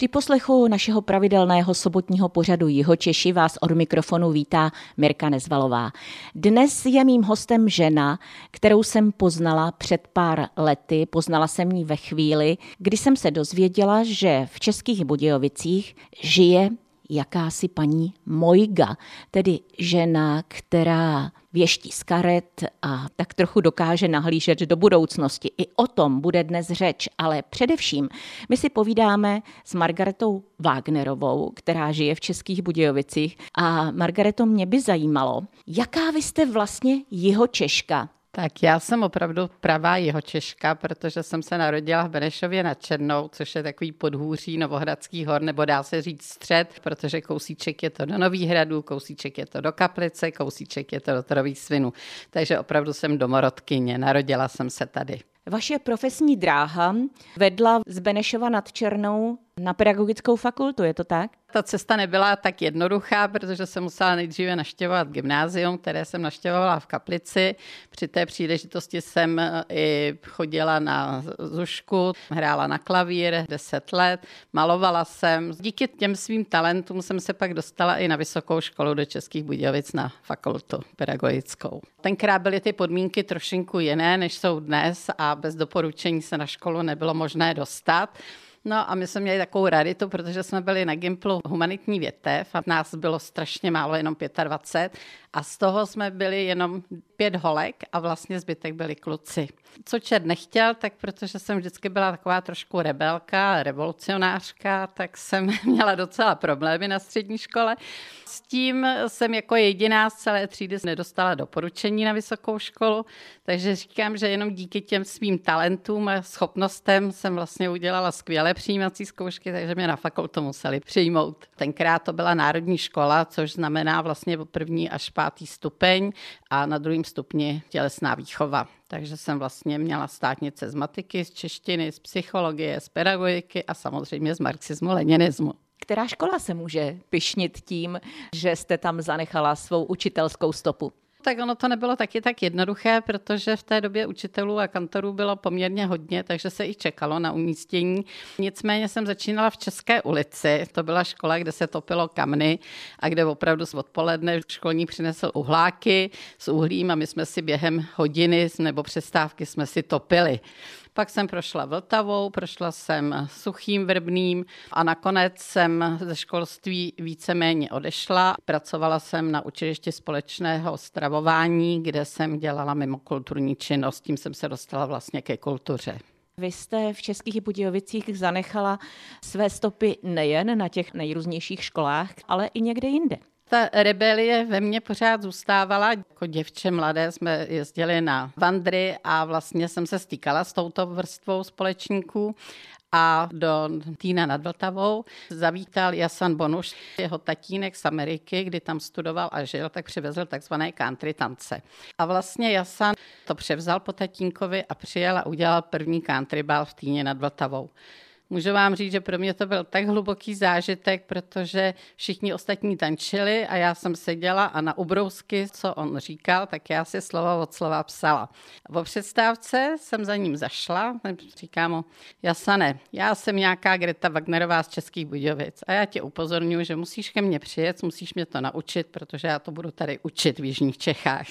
Při poslechu našeho pravidelného sobotního pořadu Jihočeši vás od mikrofonu vítá Mirka Nezvalová. Dnes je mým hostem žena, kterou jsem poznala před pár lety. Poznala jsem ji ve chvíli, kdy jsem se dozvěděla, že v Českých Budějovicích žije jakási paní Mojga, tedy žena, která věští z karet a tak trochu dokáže nahlížet do budoucnosti. I o tom bude dnes řeč, ale především my si povídáme s Margaretou Wagnerovou, která žije v Českých Budějovicích. A Margareto, mě by zajímalo, jaká vy jste vlastně jeho Češka? Tak já jsem opravdu pravá jeho Češka, protože jsem se narodila v Benešově nad Černou, což je takový podhůří Novohradských hor, nebo dá se říct střed, protože kousíček je to do Novýhradu, kousíček je to do Kaplice, kousíček je to do Trových svinů. Takže opravdu jsem domorodkyně, narodila jsem se tady. Vaše profesní dráha vedla z Benešova nad Černou na pedagogickou fakultu, je to tak? Ta cesta nebyla tak jednoduchá, protože jsem musela nejdříve naštěvovat gymnázium, které jsem naštěvovala v Kaplici. Při té příležitosti jsem eh, i chodila na zušku, hrála na klavír 10 let, malovala jsem. Díky těm svým talentům jsem se pak dostala i na vysokou školu do Českých Budějovic na fakultu pedagogickou. Tenkrát byly ty podmínky trošinku jiné, než jsou dnes a bez doporučení se na školu nebylo možné dostat. No a my jsme měli takovou raritu, protože jsme byli na Gimplu humanitní větev a nás bylo strašně málo, jenom 25 a z toho jsme byli jenom pět holek a vlastně zbytek byli kluci. Co čert nechtěl, tak protože jsem vždycky byla taková trošku rebelka, revolucionářka, tak jsem měla docela problémy na střední škole. S tím jsem jako jediná z celé třídy nedostala doporučení na vysokou školu, takže říkám, že jenom díky těm svým talentům a schopnostem jsem vlastně udělala skvělé přijímací zkoušky, takže mě na fakultu museli přijmout. Tenkrát to byla národní škola, což znamená vlastně první až pátý stupeň a na druhém stupni tělesná výchova. Takže jsem vlastně měla státnice z matiky, z češtiny, z psychologie, z pedagogiky a samozřejmě z marxismu, leninismu. Která škola se může pyšnit tím, že jste tam zanechala svou učitelskou stopu? Tak ono to nebylo taky tak jednoduché, protože v té době učitelů a kantorů bylo poměrně hodně, takže se i čekalo na umístění. Nicméně jsem začínala v České ulici, to byla škola, kde se topilo kamny a kde opravdu z odpoledne školní přinesl uhláky s uhlím a my jsme si během hodiny nebo přestávky jsme si topili. Pak jsem prošla Vltavou, prošla jsem Suchým Vrbným a nakonec jsem ze školství víceméně odešla. Pracovala jsem na učilišti společného stravování, kde jsem dělala mimo kulturní činnost. Tím jsem se dostala vlastně ke kultuře. Vy jste v Českých Budějovicích zanechala své stopy nejen na těch nejrůznějších školách, ale i někde jinde ta rebelie ve mně pořád zůstávala. Jako děvče mladé jsme jezdili na vandry a vlastně jsem se stýkala s touto vrstvou společníků a do Týna nad Vltavou zavítal Jasan Bonuš, jeho tatínek z Ameriky, kdy tam studoval a žil, tak přivezl takzvané country tance. A vlastně Jasan to převzal po tatínkovi a přijel a udělal první country bal v Týně nad Vltavou. Můžu vám říct, že pro mě to byl tak hluboký zážitek, protože všichni ostatní tančili a já jsem seděla a na ubrousky, co on říkal, tak já si slovo od slova psala. Po představce jsem za ním zašla, říkám mu, Jasane, já jsem nějaká Greta Wagnerová z Českých Budějovic a já tě upozorňuji, že musíš ke mně přijet, musíš mě to naučit, protože já to budu tady učit v Jižních Čechách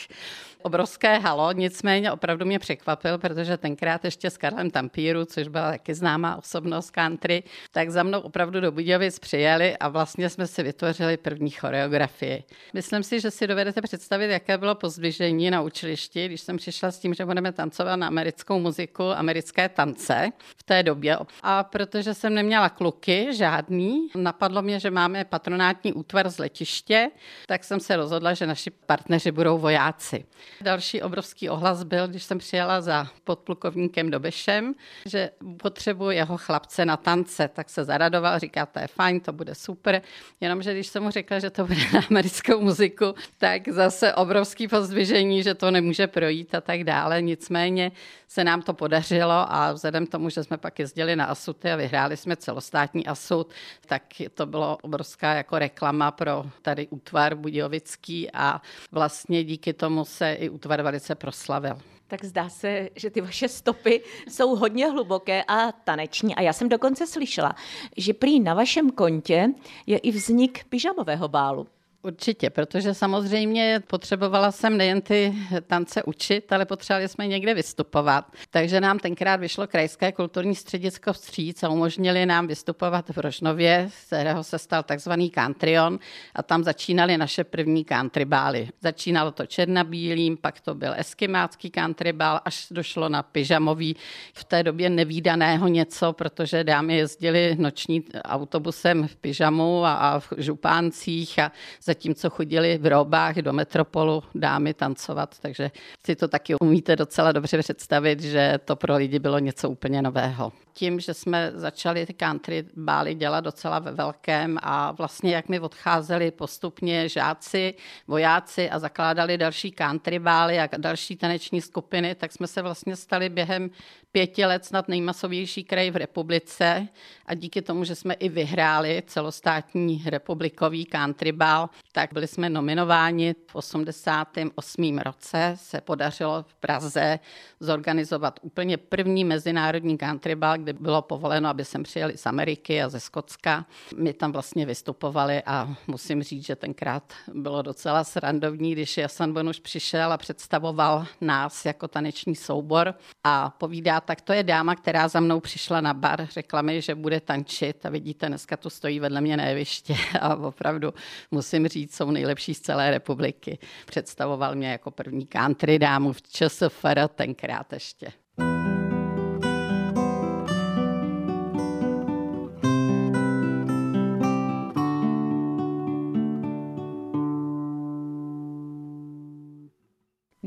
obrovské halo, nicméně opravdu mě překvapil, protože tenkrát ještě s Karlem Tampíru, což byla taky známá osobnost country, tak za mnou opravdu do Budějovic přijeli a vlastně jsme si vytvořili první choreografii. Myslím si, že si dovedete představit, jaké bylo pozdvižení na učilišti, když jsem přišla s tím, že budeme tancovat na americkou muziku, americké tance v té době. A protože jsem neměla kluky žádný, napadlo mě, že máme patronátní útvar z letiště, tak jsem se rozhodla, že naši partneři budou vojáci. Další obrovský ohlas byl, když jsem přijela za podplukovníkem Dobešem, že potřebuji jeho chlapce na tance, tak se zaradoval, říká, to je fajn, to bude super. Jenomže když jsem mu řekla, že to bude na americkou muziku, tak zase obrovský pozdvižení, že to nemůže projít a tak dále. Nicméně se nám to podařilo a vzhledem k tomu, že jsme pak jezdili na Asuty a vyhráli jsme celostátní Asut, tak to bylo obrovská jako reklama pro tady útvar Budějovický a vlastně díky tomu se i útvar velice proslavil. Tak zdá se, že ty vaše stopy jsou hodně hluboké a taneční. A já jsem dokonce slyšela, že prý na vašem kontě je i vznik pyžamového bálu. Určitě, protože samozřejmě potřebovala jsem nejen ty tance učit, ale potřebovali jsme někde vystupovat. Takže nám tenkrát vyšlo Krajské kulturní středisko vstříc a umožnili nám vystupovat v Rožnově, z kterého se stal takzvaný Cantrion a tam začínaly naše první kantribály. Začínalo to černabílým, pak to byl eskimácký kantribál, až došlo na pyžamový, v té době nevýdaného něco, protože dámy jezdily noční autobusem v pyžamu a, a v župáncích a zatímco chodili v robách do metropolu dámy tancovat, takže si to taky umíte docela dobře představit, že to pro lidi bylo něco úplně nového. Tím, že jsme začali ty country bály dělat docela ve velkém a vlastně jak mi odcházeli postupně žáci, vojáci a zakládali další country bály a další taneční skupiny, tak jsme se vlastně stali během pěti let snad nejmasovější kraj v republice. A díky tomu, že jsme i vyhráli celostátní republikový country ball, tak byli jsme nominováni v 88. roce. Se podařilo v Praze zorganizovat úplně první mezinárodní country ball, kde bylo povoleno, aby sem přijeli z Ameriky a ze Skotska. My tam vlastně vystupovali a musím říct, že tenkrát bylo docela srandovní, když Jasan Bonuš přišel a představoval nás jako taneční soubor a povídá, tak to je dáma, která za mnou přišla na bar, řekla mi, že bude tančit a vidíte, dneska tu stojí vedle mě na jeviště a opravdu musím říct, jsou nejlepší z celé republiky. Představoval mě jako první country dámu v ČSFR tenkrát ještě.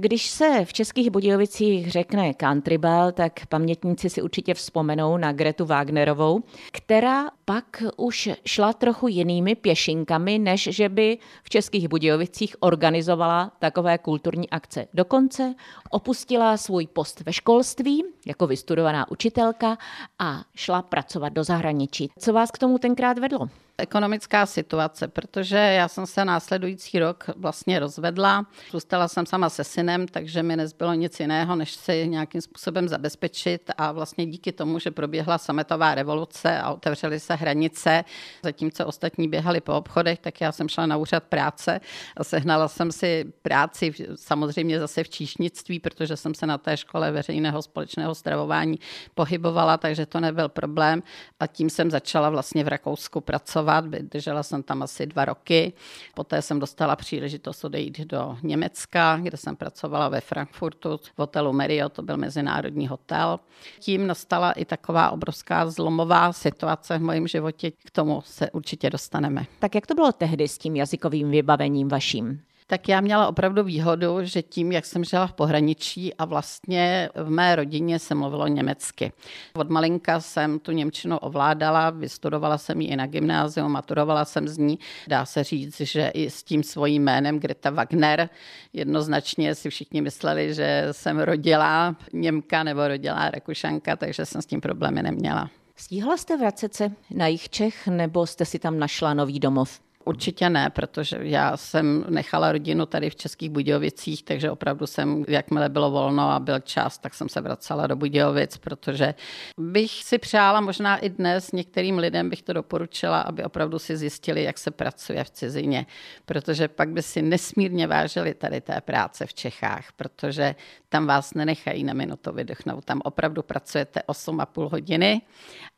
Když se v Českých Budějovicích řekne country bell, tak pamětníci si určitě vzpomenou na Gretu Wagnerovou, která pak už šla trochu jinými pěšinkami, než že by v Českých Budějovicích organizovala takové kulturní akce. Dokonce opustila svůj post ve školství jako vystudovaná učitelka a šla pracovat do zahraničí. Co vás k tomu tenkrát vedlo? Ekonomická situace, protože já jsem se následující rok vlastně rozvedla. Zůstala jsem sama se synem, takže mi nezbylo nic jiného, než se nějakým způsobem zabezpečit. A vlastně díky tomu, že proběhla sametová revoluce a otevřely se hranice, zatímco ostatní běhali po obchodech, tak já jsem šla na úřad práce a sehnala jsem si práci samozřejmě zase v číšnictví, protože jsem se na té škole veřejného společného stravování pohybovala, takže to nebyl problém. A tím jsem začala vlastně v Rakousku pracovat pracovat. Držela jsem tam asi dva roky. Poté jsem dostala příležitost odejít do Německa, kde jsem pracovala ve Frankfurtu v hotelu Marriott, to byl mezinárodní hotel. Tím nastala i taková obrovská zlomová situace v mém životě. K tomu se určitě dostaneme. Tak jak to bylo tehdy s tím jazykovým vybavením vaším? Tak já měla opravdu výhodu, že tím, jak jsem žila v pohraničí a vlastně v mé rodině se mluvilo německy. Od malinka jsem tu Němčinu ovládala, vystudovala jsem ji i na gymnáziu, maturovala jsem z ní. Dá se říct, že i s tím svým jménem Greta Wagner jednoznačně si všichni mysleli, že jsem rodila Němka nebo rodila Rakušanka, takže jsem s tím problémy neměla. Stíhla jste vracet se na jich Čech nebo jste si tam našla nový domov? Určitě ne, protože já jsem nechala rodinu tady v Českých Budějovicích, takže opravdu jsem, jakmile bylo volno a byl čas, tak jsem se vracela do Budějovic, protože bych si přála možná i dnes některým lidem bych to doporučila, aby opravdu si zjistili, jak se pracuje v cizině, protože pak by si nesmírně vážili tady té práce v Čechách, protože tam vás nenechají na minutu vydechnout. Tam opravdu pracujete 8,5 hodiny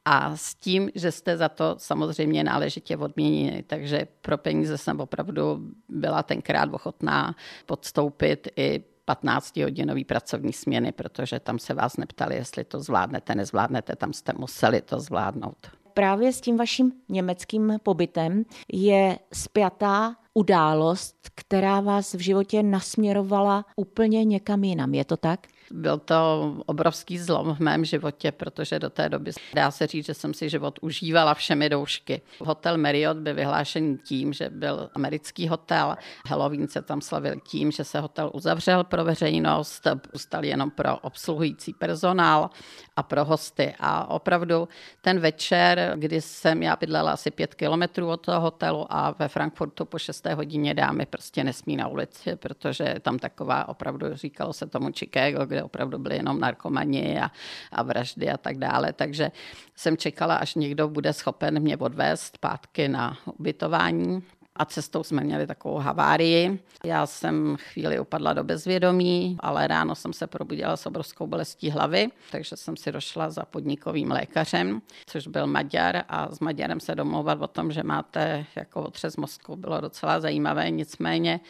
a s tím, že jste za to samozřejmě náležitě odměněni. Takže pro peníze jsem opravdu byla tenkrát ochotná podstoupit i 15-hodinový pracovní směny, protože tam se vás neptali, jestli to zvládnete, nezvládnete, tam jste museli to zvládnout. Právě s tím vaším německým pobytem je spjatá událost, která vás v životě nasměrovala úplně někam jinam. Je to tak? Byl to obrovský zlom v mém životě, protože do té doby dá se říct, že jsem si život užívala všemi doušky. Hotel Marriott byl vyhlášen tím, že byl americký hotel. Halloween se tam slavil tím, že se hotel uzavřel pro veřejnost, pustal jenom pro obsluhující personál a pro hosty. A opravdu ten večer, kdy jsem já bydlela asi pět kilometrů od toho hotelu a ve Frankfurtu po 6. hodině dámy prostě nesmí na ulici, protože tam taková opravdu říkalo se tomu Chicago, kde opravdu byly jenom narkomani a, a vraždy a tak dále. Takže jsem čekala, až někdo bude schopen mě odvést zpátky na ubytování a cestou jsme měli takovou havárii. Já jsem chvíli upadla do bezvědomí, ale ráno jsem se probudila s obrovskou bolestí hlavy, takže jsem si došla za podnikovým lékařem, což byl Maďar a s Maďarem se domlouvat o tom, že máte jako otřes mozku, bylo docela zajímavé, nicméně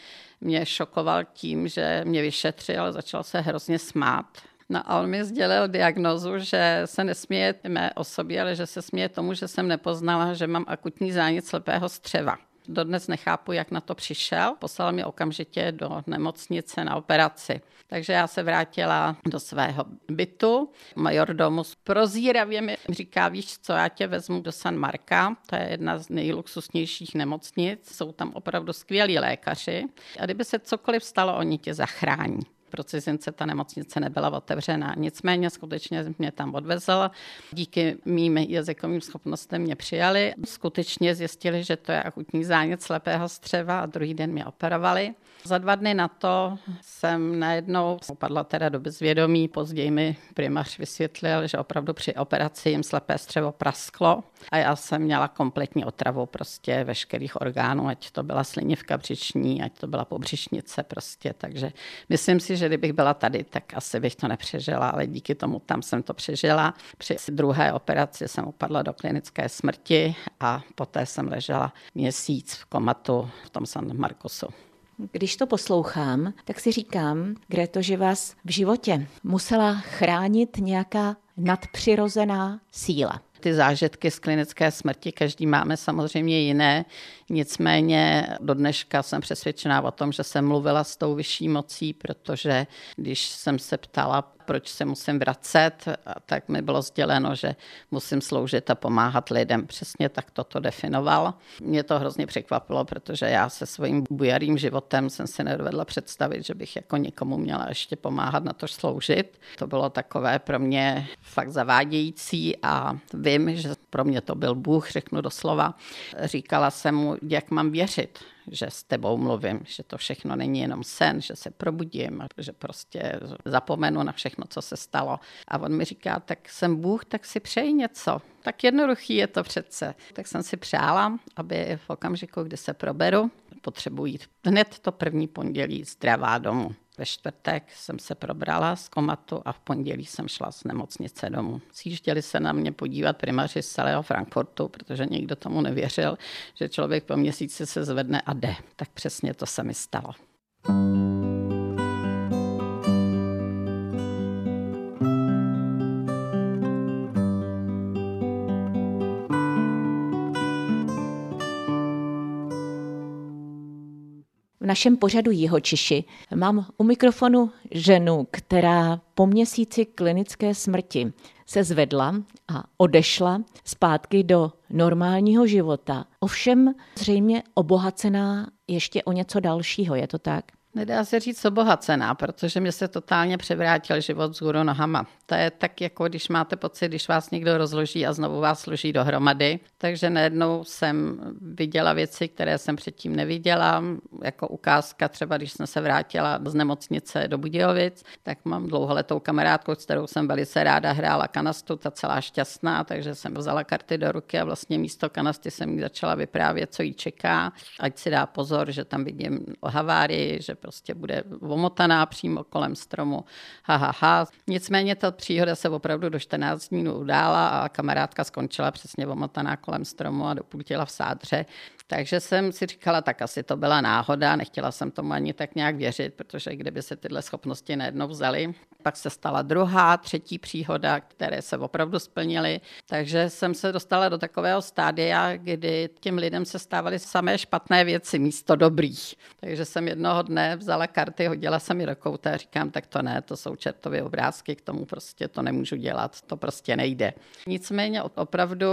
mě šokoval tím, že mě vyšetřil, začal se hrozně smát, No a on mi sdělil diagnozu, že se nesměje mé osobě, ale že se směje tomu, že jsem nepoznala, že mám akutní zánět slepého střeva. Dodnes nechápu, jak na to přišel. Poslal mě okamžitě do nemocnice na operaci. Takže já se vrátila do svého bytu. Majordomus prozíravě mi říká, víš co, já tě vezmu do San Marka, to je jedna z nejluxusnějších nemocnic, jsou tam opravdu skvělí lékaři a kdyby se cokoliv stalo, oni tě zachrání pro cizince ta nemocnice nebyla otevřená. Nicméně skutečně mě tam odvezl. Díky mým jazykovým schopnostem mě přijali. Skutečně zjistili, že to je akutní zánět slepého střeva a druhý den mě operovali. Za dva dny na to jsem najednou upadla teda do bezvědomí. Později mi primář vysvětlil, že opravdu při operaci jim slepé střevo prasklo a já jsem měla kompletní otravu prostě veškerých orgánů, ať to byla slinivka břiční, ať to byla pobřišnice prostě. Takže myslím si, že kdybych byla tady, tak asi bych to nepřežila, ale díky tomu tam jsem to přežila. Při druhé operaci jsem upadla do klinické smrti a poté jsem ležela měsíc v komatu v tom San Marcosu. Když to poslouchám, tak si říkám, Greto, že vás v životě musela chránit nějaká nadpřirozená síla ty zážitky z klinické smrti, každý máme samozřejmě jiné. Nicméně do dneška jsem přesvědčená o tom, že jsem mluvila s tou vyšší mocí, protože když jsem se ptala, proč se musím vracet, tak mi bylo sděleno, že musím sloužit a pomáhat lidem. Přesně tak toto definoval. Mě to hrozně překvapilo, protože já se svým bujarým životem jsem si nedovedla představit, že bych jako někomu měla ještě pomáhat na to sloužit. To bylo takové pro mě fakt zavádějící a vím, že pro mě to byl Bůh, řeknu doslova. Říkala jsem mu, jak mám věřit, že s tebou mluvím, že to všechno není jenom sen, že se probudím, že prostě zapomenu na všechno, co se stalo. A on mi říká, tak jsem Bůh, tak si přeji něco. Tak jednoduchý je to přece. Tak jsem si přála, aby v okamžiku, kdy se proberu, potřebuji hned to první pondělí zdravá domů. Ve čtvrtek jsem se probrala z komatu a v pondělí jsem šla z nemocnice domů. Sjížděli se na mě podívat primaři z celého Frankfurtu, protože nikdo tomu nevěřil, že člověk po měsíci se zvedne a jde. Tak přesně to se mi stalo. V našem pořadu Jihočiši mám u mikrofonu ženu, která po měsíci klinické smrti se zvedla a odešla zpátky do normálního života. Ovšem zřejmě obohacená ještě o něco dalšího, je to tak? Nedá se říct obohacená, protože mě se totálně převrátil život z hůru nohama. To je tak, jako když máte pocit, když vás někdo rozloží a znovu vás složí dohromady. Takže najednou jsem viděla věci, které jsem předtím neviděla. Jako ukázka třeba, když jsem se vrátila z nemocnice do Budějovic, tak mám dlouholetou kamarádku, s kterou jsem velice ráda hrála kanastu, ta celá šťastná, takže jsem vzala karty do ruky a vlastně místo kanasty jsem jí začala vyprávět, co jí čeká. Ať si dá pozor, že tam vidím havárii, že prostě bude omotaná přímo kolem stromu. Ha, ha, ha. Nicméně ta příhoda se opravdu do 14 dní udála a kamarádka skončila přesně omotaná kolem stromu a doputila v sádře. Takže jsem si říkala, tak asi to byla náhoda, nechtěla jsem tomu ani tak nějak věřit, protože kdyby se tyhle schopnosti najednou vzaly, pak se stala druhá, třetí příhoda, které se opravdu splnily. Takže jsem se dostala do takového stádia, kdy těm lidem se stávaly samé špatné věci místo dobrých. Takže jsem jednoho dne vzala karty, hodila jsem je do kouta a říkám, tak to ne, to jsou čertové obrázky, k tomu prostě to nemůžu dělat, to prostě nejde. Nicméně opravdu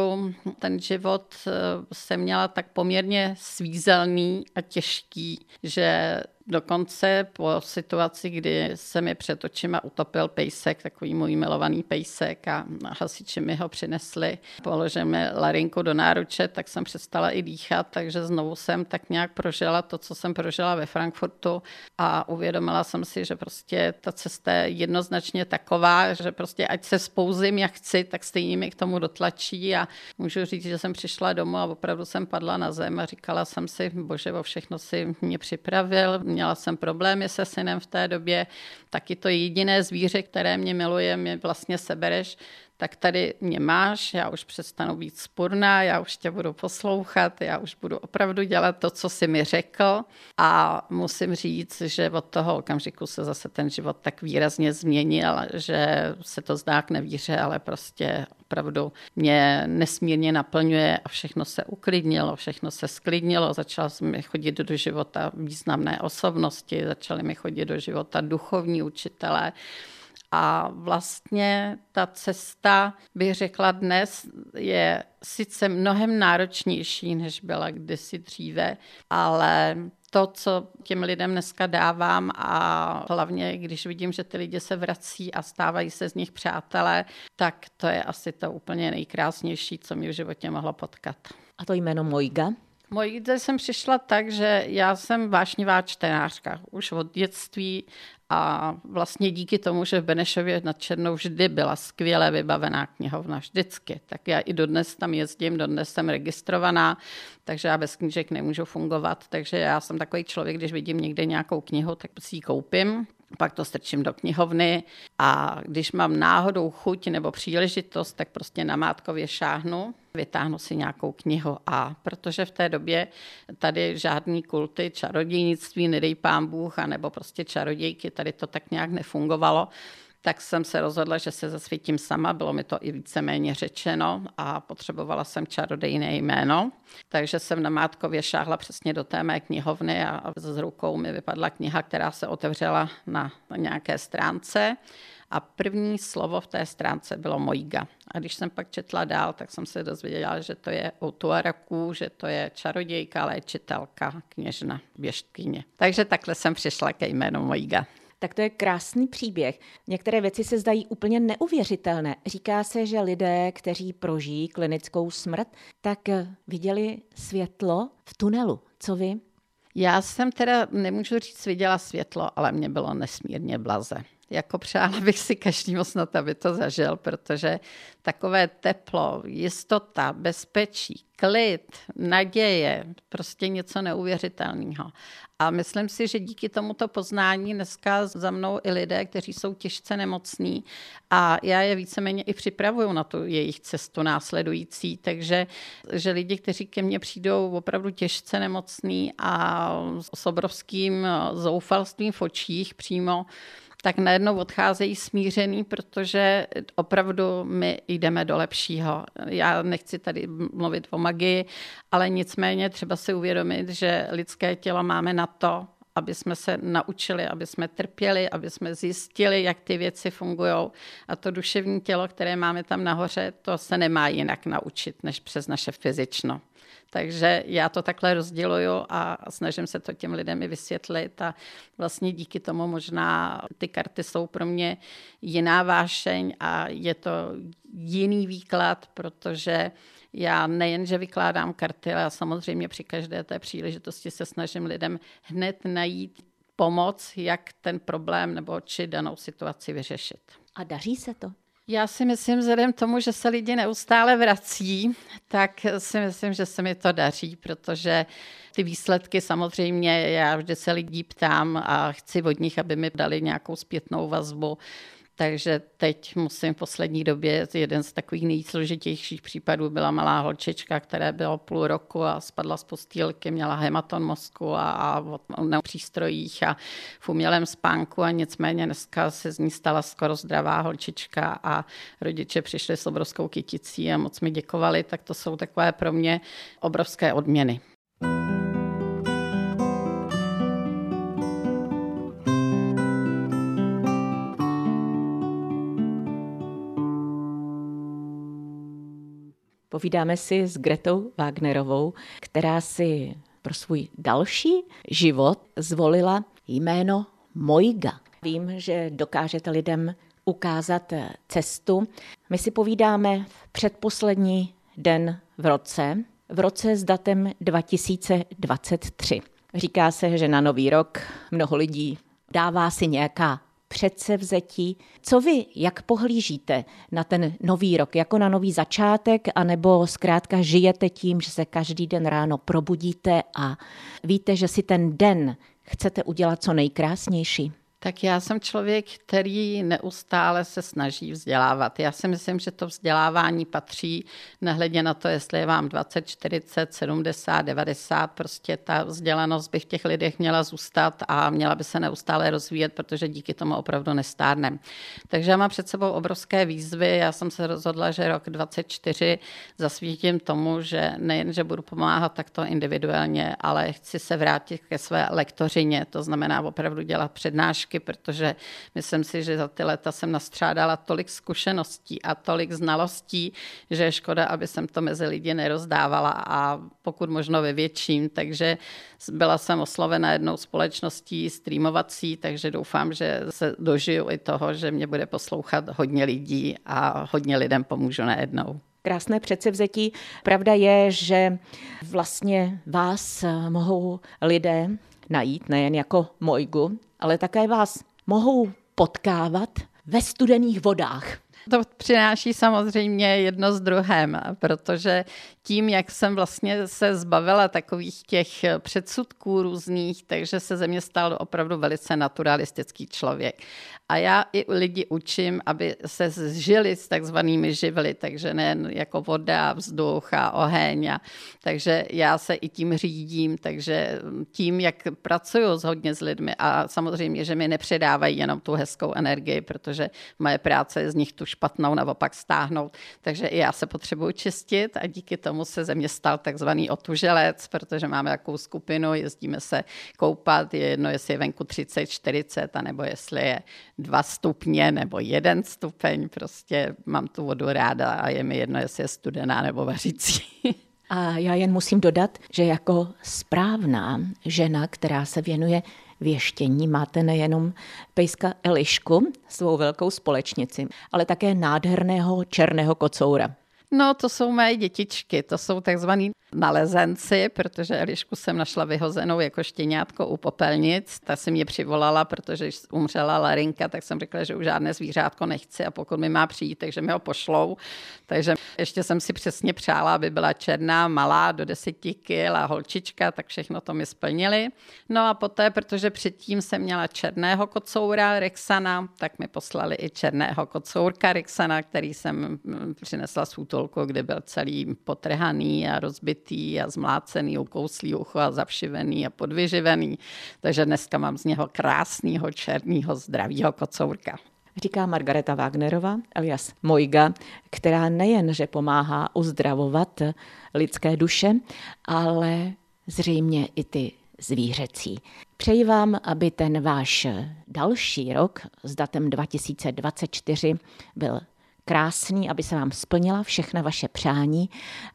ten život eh, se měla tak poměrně svízelný a těžký, že Dokonce po situaci, kdy se mi před očima utopil pejsek, takový můj milovaný pejsek a hasiči mi ho přinesli, položili mi larinku do náruče, tak jsem přestala i dýchat, takže znovu jsem tak nějak prožila to, co jsem prožila ve Frankfurtu a uvědomila jsem si, že prostě ta cesta je jednoznačně taková, že prostě ať se spouzím, jak chci, tak stejně mi k tomu dotlačí a můžu říct, že jsem přišla domů a opravdu jsem padla na zem a říkala jsem si, bože, o všechno si mě připravil, měla jsem problémy se synem v té době, taky to jediné zvíře, které mě miluje, mě vlastně sebereš, tak tady mě máš, já už přestanu být spurná, já už tě budu poslouchat, já už budu opravdu dělat to, co jsi mi řekl. A musím říct, že od toho okamžiku se zase ten život tak výrazně změnil, že se to zdá k nevíře, ale prostě opravdu mě nesmírně naplňuje a všechno se uklidnilo, všechno se sklidnilo, začala mi chodit do života významné osobnosti, začaly mi chodit do života duchovní učitelé, a vlastně ta cesta, bych řekla dnes, je sice mnohem náročnější, než byla kdysi dříve, ale to, co těm lidem dneska dávám a hlavně, když vidím, že ty lidi se vrací a stávají se z nich přátelé, tak to je asi to úplně nejkrásnější, co mi v životě mohlo potkat. A to jméno Mojga? Mojí jsem přišla tak, že já jsem vášnivá čtenářka už od dětství a vlastně díky tomu, že v Benešově nad Černou vždy byla skvěle vybavená knihovna, vždycky. Tak já i dodnes tam jezdím, dodnes jsem registrovaná, takže já bez knížek nemůžu fungovat. Takže já jsem takový člověk, když vidím někde nějakou knihu, tak si ji koupím pak to strčím do knihovny a když mám náhodou chuť nebo příležitost, tak prostě na mátkově šáhnu, vytáhnu si nějakou knihu. A protože v té době tady žádný kulty, čarodějnictví, nedej pán Bůh, anebo prostě čarodějky, tady to tak nějak nefungovalo, tak jsem se rozhodla, že se zasvítím sama. Bylo mi to i víceméně řečeno a potřebovala jsem čarodejné jméno. Takže jsem na Mátkově šáhla přesně do té mé knihovny a z rukou mi vypadla kniha, která se otevřela na nějaké stránce. A první slovo v té stránce bylo Mojga. A když jsem pak četla dál, tak jsem se dozvěděla, že to je o Tuaraku, že to je čarodějka, léčitelka, kněžna, běžkyně. Takže takhle jsem přišla ke jménu Mojga tak to je krásný příběh. Některé věci se zdají úplně neuvěřitelné. Říká se, že lidé, kteří prožijí klinickou smrt, tak viděli světlo v tunelu. Co vy? Já jsem teda, nemůžu říct, viděla světlo, ale mě bylo nesmírně blaze. Jako přála bych si každý snad, aby to zažil, protože takové teplo, jistota, bezpečí, klid, naděje, prostě něco neuvěřitelného. A myslím si, že díky tomuto poznání dneska za mnou i lidé, kteří jsou těžce nemocní a já je víceméně i připravuju na tu jejich cestu následující, takže že lidi, kteří ke mně přijdou opravdu těžce nemocní a s obrovským zoufalstvím v očích přímo, tak najednou odcházejí smířený, protože opravdu my jdeme do lepšího. Já nechci tady mluvit o magii, ale nicméně třeba si uvědomit, že lidské tělo máme na to, aby jsme se naučili, aby jsme trpěli, aby jsme zjistili, jak ty věci fungují. A to duševní tělo, které máme tam nahoře, to se nemá jinak naučit, než přes naše fyzično. Takže já to takhle rozděluju a snažím se to těm lidem i vysvětlit a vlastně díky tomu možná ty karty jsou pro mě jiná vášeň a je to jiný výklad, protože já nejenže vykládám karty, ale samozřejmě při každé té příležitosti se snažím lidem hned najít pomoc, jak ten problém nebo či danou situaci vyřešit. A daří se to? Já si myslím, vzhledem tomu, že se lidi neustále vrací, tak si myslím, že se mi to daří, protože ty výsledky samozřejmě, já vždy se lidí ptám a chci od nich, aby mi dali nějakou zpětnou vazbu. Takže teď musím v poslední době, jeden z takových nejsložitějších případů byla malá holčička, která byla půl roku a spadla z postýlky, měla hematon mozku a, a na přístrojích a v umělém spánku a nicméně dneska se z ní stala skoro zdravá holčička a rodiče přišli s obrovskou kyticí a moc mi děkovali, tak to jsou takové pro mě obrovské odměny. Povídáme si s Gretou Wagnerovou, která si pro svůj další život zvolila jméno Mojga. Vím, že dokážete lidem ukázat cestu. My si povídáme v předposlední den v roce, v roce s datem 2023. Říká se, že na nový rok mnoho lidí dává si nějaká předsevzetí. Co vy, jak pohlížíte na ten nový rok, jako na nový začátek, anebo zkrátka žijete tím, že se každý den ráno probudíte a víte, že si ten den chcete udělat co nejkrásnější? Tak já jsem člověk, který neustále se snaží vzdělávat. Já si myslím, že to vzdělávání patří, nehledě na to, jestli je vám 20, 40, 70, 90, prostě ta vzdělanost by v těch lidech měla zůstat a měla by se neustále rozvíjet, protože díky tomu opravdu nestárnem. Takže já mám před sebou obrovské výzvy. Já jsem se rozhodla, že rok 24 zasvítím tomu, že nejen, že budu pomáhat takto individuálně, ale chci se vrátit ke své lektořině, to znamená opravdu dělat přednášky knížky, protože myslím si, že za ty léta jsem nastřádala tolik zkušeností a tolik znalostí, že je škoda, aby jsem to mezi lidi nerozdávala a pokud možno ve větším. Takže byla jsem oslovena jednou společností streamovací, takže doufám, že se dožiju i toho, že mě bude poslouchat hodně lidí a hodně lidem pomůžu najednou krásné předsevzetí. Pravda je, že vlastně vás mohou lidé najít nejen jako Mojgu, ale také vás mohou potkávat ve studených vodách. To přináší samozřejmě jedno s druhém, protože tím, jak jsem vlastně se zbavila takových těch předsudků různých, takže se ze mě stal opravdu velice naturalistický člověk. A já i lidi učím, aby se zžili s takzvanými živly, takže nejen jako voda, vzduch a oheň. A, takže já se i tím řídím, takže tím, jak pracuju s hodně s lidmi a samozřejmě, že mi nepředávají jenom tu hezkou energii, protože moje práce je z nich tu špatnou naopak stáhnout. Takže i já se potřebuji čistit a díky tomu se ze mě stal takzvaný otuželec, protože máme takovou skupinu, jezdíme se koupat, je jedno, jestli je venku 30, 40, anebo jestli je dva stupně nebo jeden stupeň, prostě mám tu vodu ráda a je mi jedno, jestli je studená nebo vařící. A já jen musím dodat, že jako správná žena, která se věnuje věštění, máte nejenom pejska Elišku, svou velkou společnici, ale také nádherného černého kocoura. No, to jsou mé dětičky, to jsou takzvaný nalezenci, protože Elišku jsem našla vyhozenou jako štěňátko u popelnic. Ta si mě přivolala, protože umřela Larinka, tak jsem řekla, že už žádné zvířátko nechci a pokud mi má přijít, takže mi ho pošlou. Takže ještě jsem si přesně přála, aby byla černá, malá, do deseti kil a holčička, tak všechno to mi splnili. No a poté, protože předtím jsem měla černého kocoura Rexana, tak mi poslali i černého kocourka Rexana, který jsem mm, přinesla z útolku, kde byl celý potrhaný a rozbitý rozbitý a zmlácený, ukouslý ucho a zavšivený a podvyživený. Takže dneska mám z něho krásného černého zdravého kocourka. Říká Margareta Wagnerová, alias Mojga, která nejen, že pomáhá uzdravovat lidské duše, ale zřejmě i ty zvířecí. Přeji vám, aby ten váš další rok s datem 2024 byl krásný, aby se vám splnila všechna vaše přání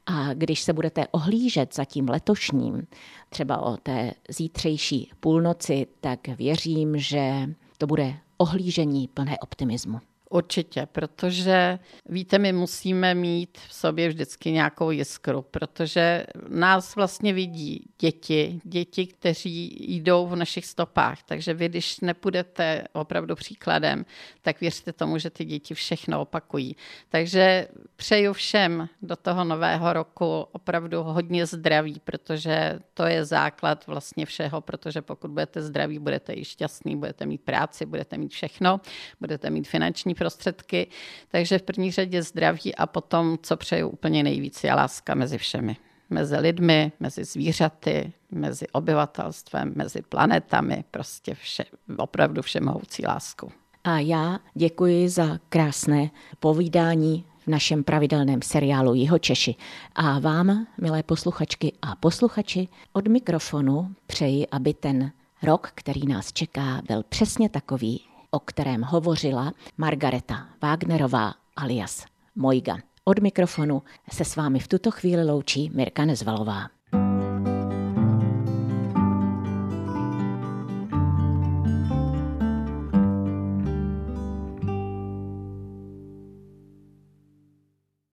a když se budete ohlížet za tím letošním, třeba o té zítřejší půlnoci, tak věřím, že to bude ohlížení plné optimismu. Určitě, protože víte, my musíme mít v sobě vždycky nějakou jiskru, protože nás vlastně vidí děti, děti, kteří jdou v našich stopách. Takže vy, když nepůjdete opravdu příkladem, tak věřte tomu, že ty děti všechno opakují. Takže přeju všem do toho nového roku opravdu hodně zdraví, protože to je základ vlastně všeho, protože pokud budete zdraví, budete i šťastný, budete mít práci, budete mít všechno, budete mít finanční prostředky, takže v první řadě zdraví a potom, co přeju úplně nejvíc, je láska mezi všemi. Mezi lidmi, mezi zvířaty, mezi obyvatelstvem, mezi planetami, prostě vše, opravdu všemohoucí lásku. A já děkuji za krásné povídání v našem pravidelném seriálu Jiho Češi. A vám, milé posluchačky a posluchači, od mikrofonu přeji, aby ten rok, který nás čeká, byl přesně takový, o kterém hovořila Margareta Wagnerová alias Mojga. Od mikrofonu se s vámi v tuto chvíli loučí Mirka Nezvalová.